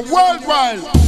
worldwide.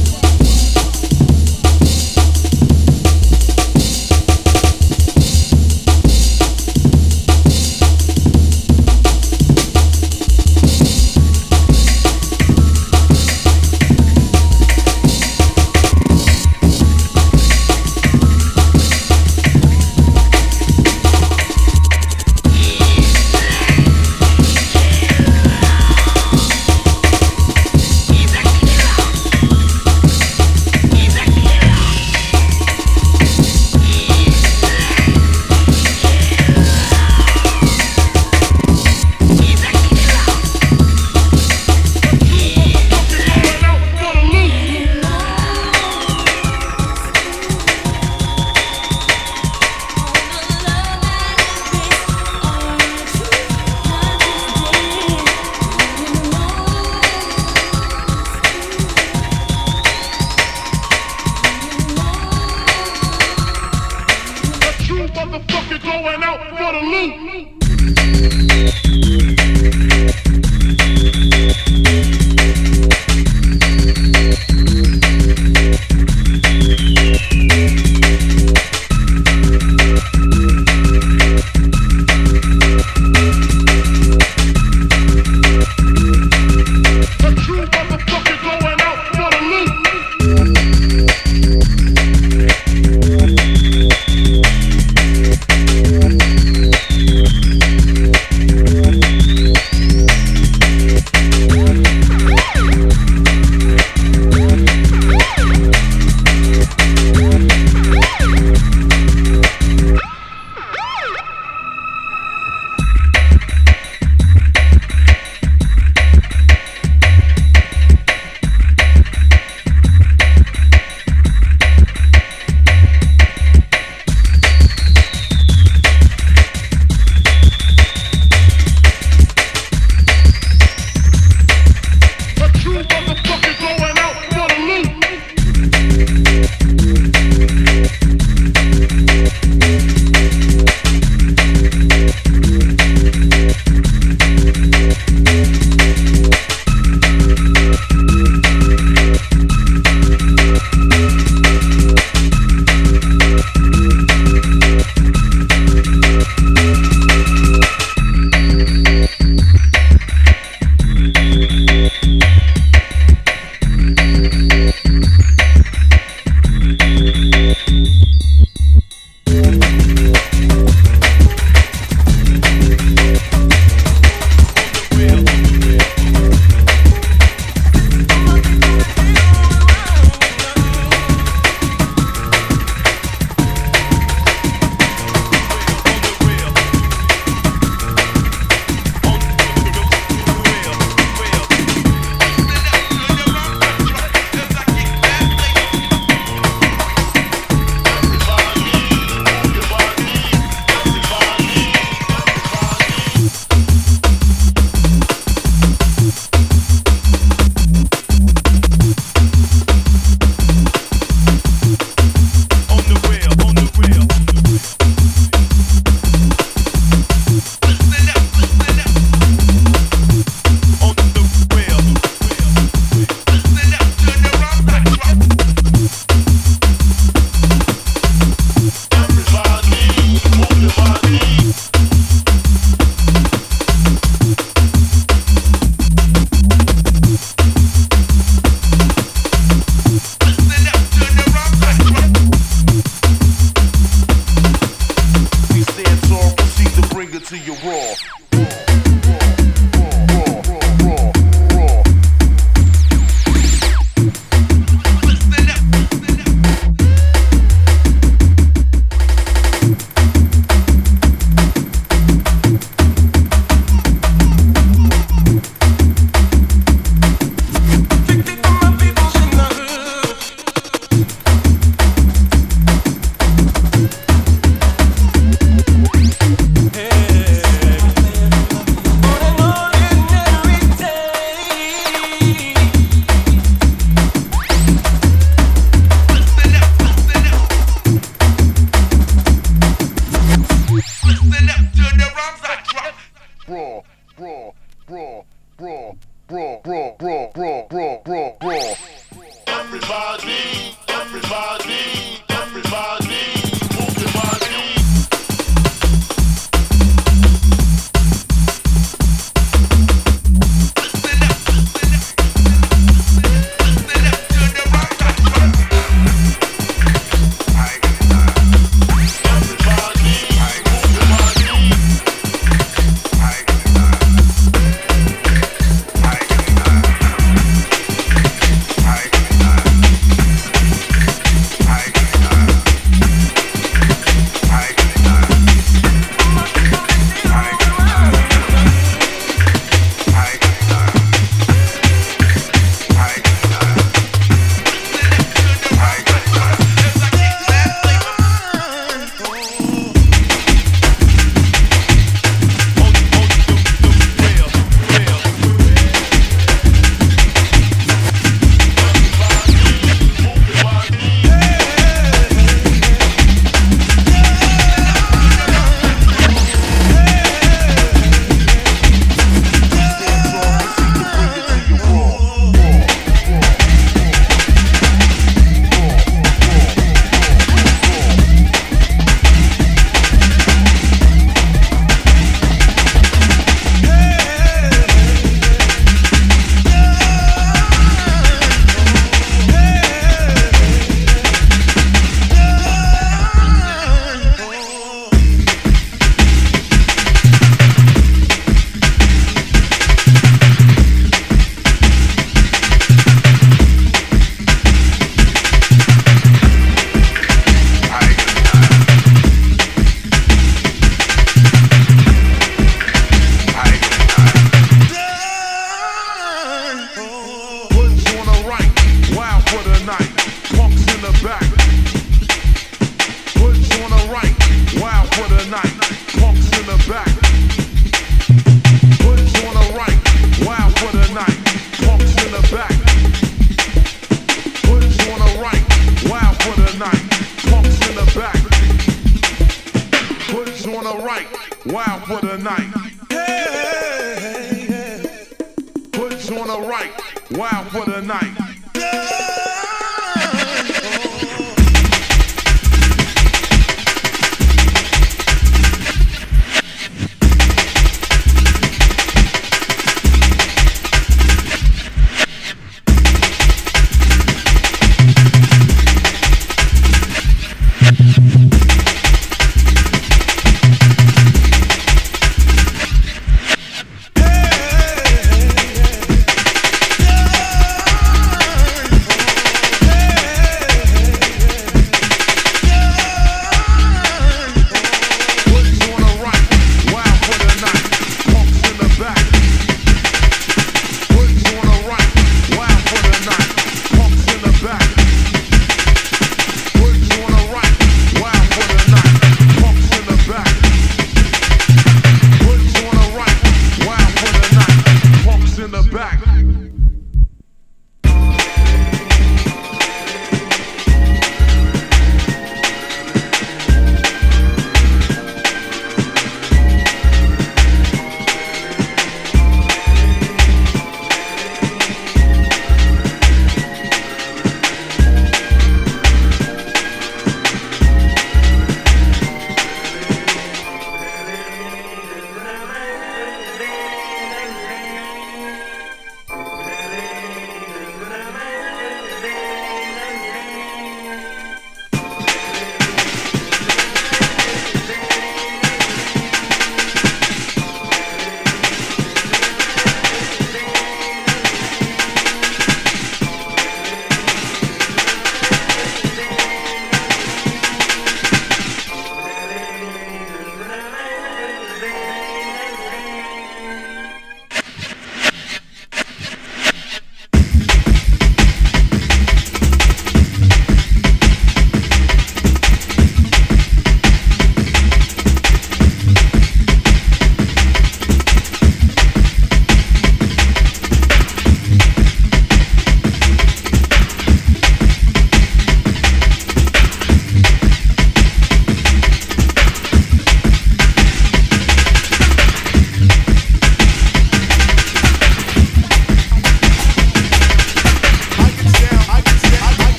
the right, wild for the night. Hey, hey, hey, on the right, wild for the night.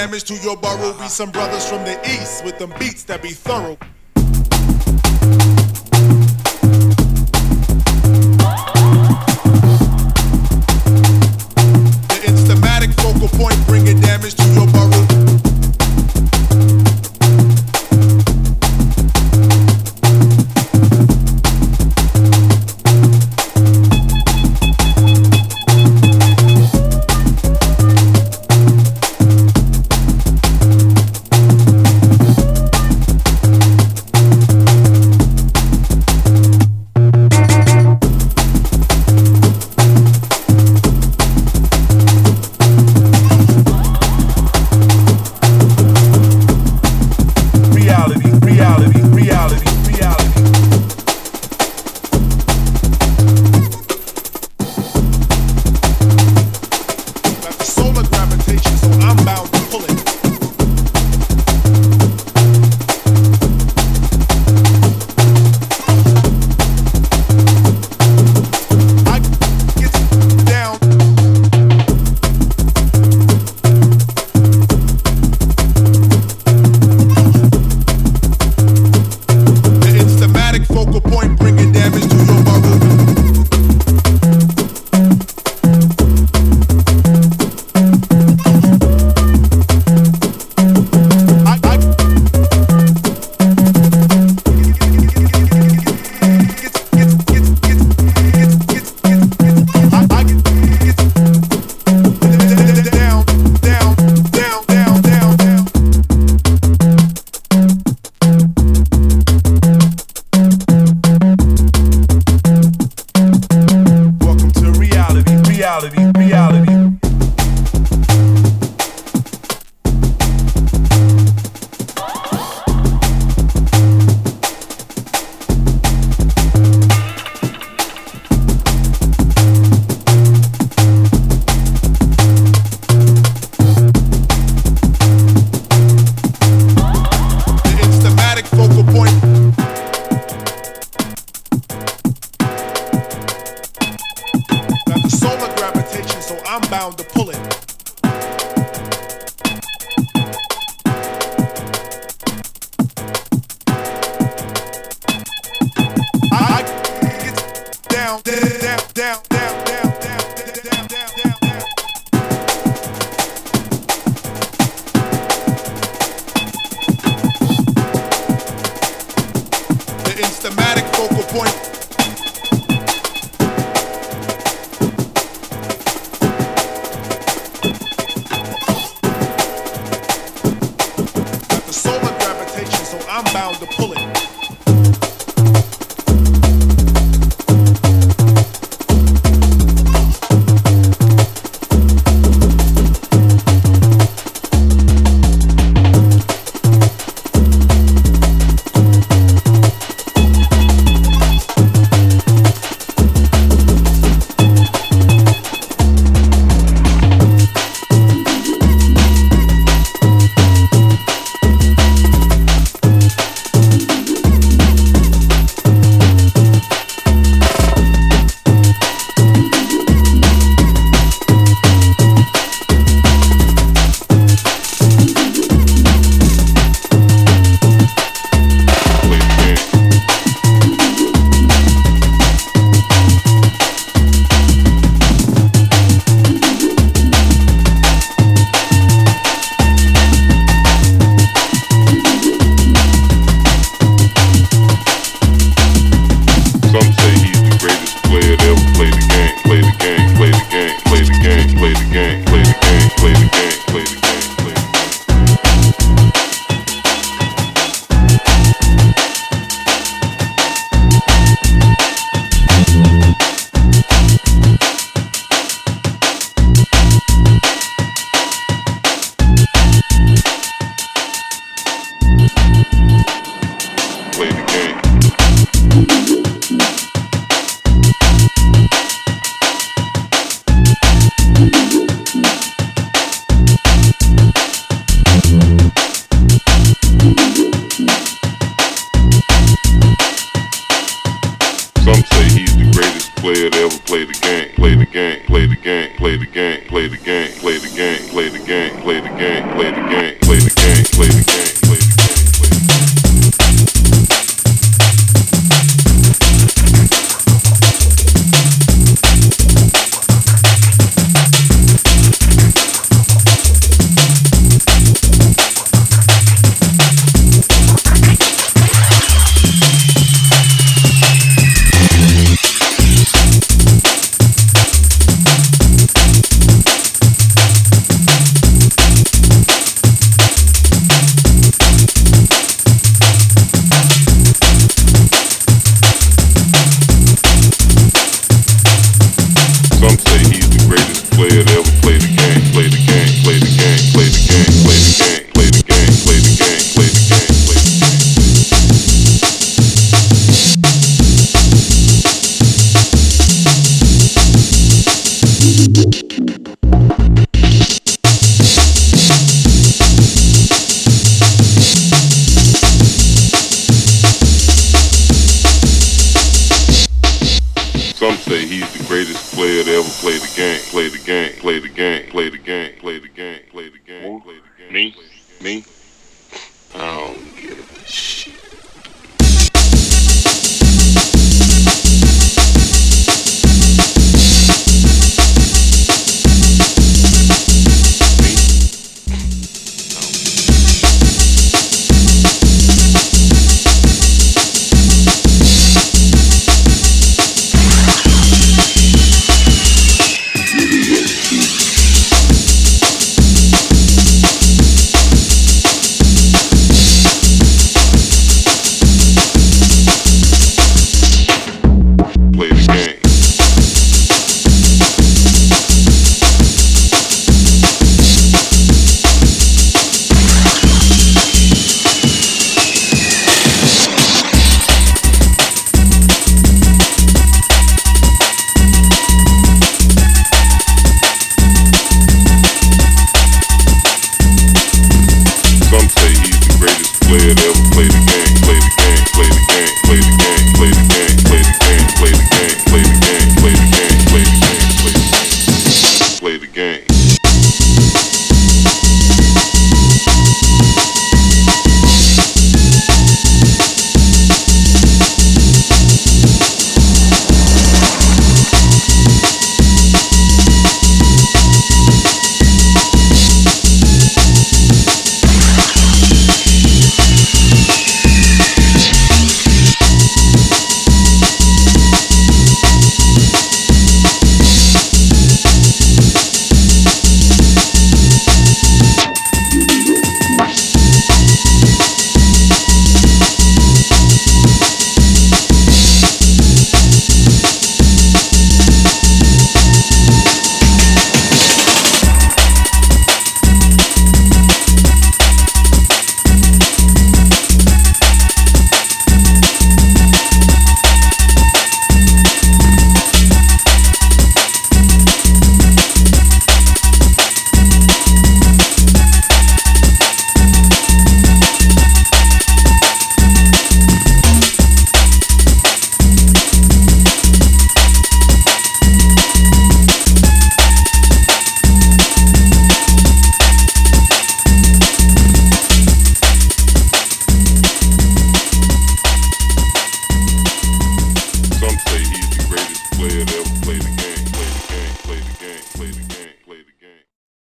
damage to your borough be some brothers from the east with them beats that be thorough. automatic focal point. player that ever play the game, play the game, play the game, play the game, play the game. Me? Me? I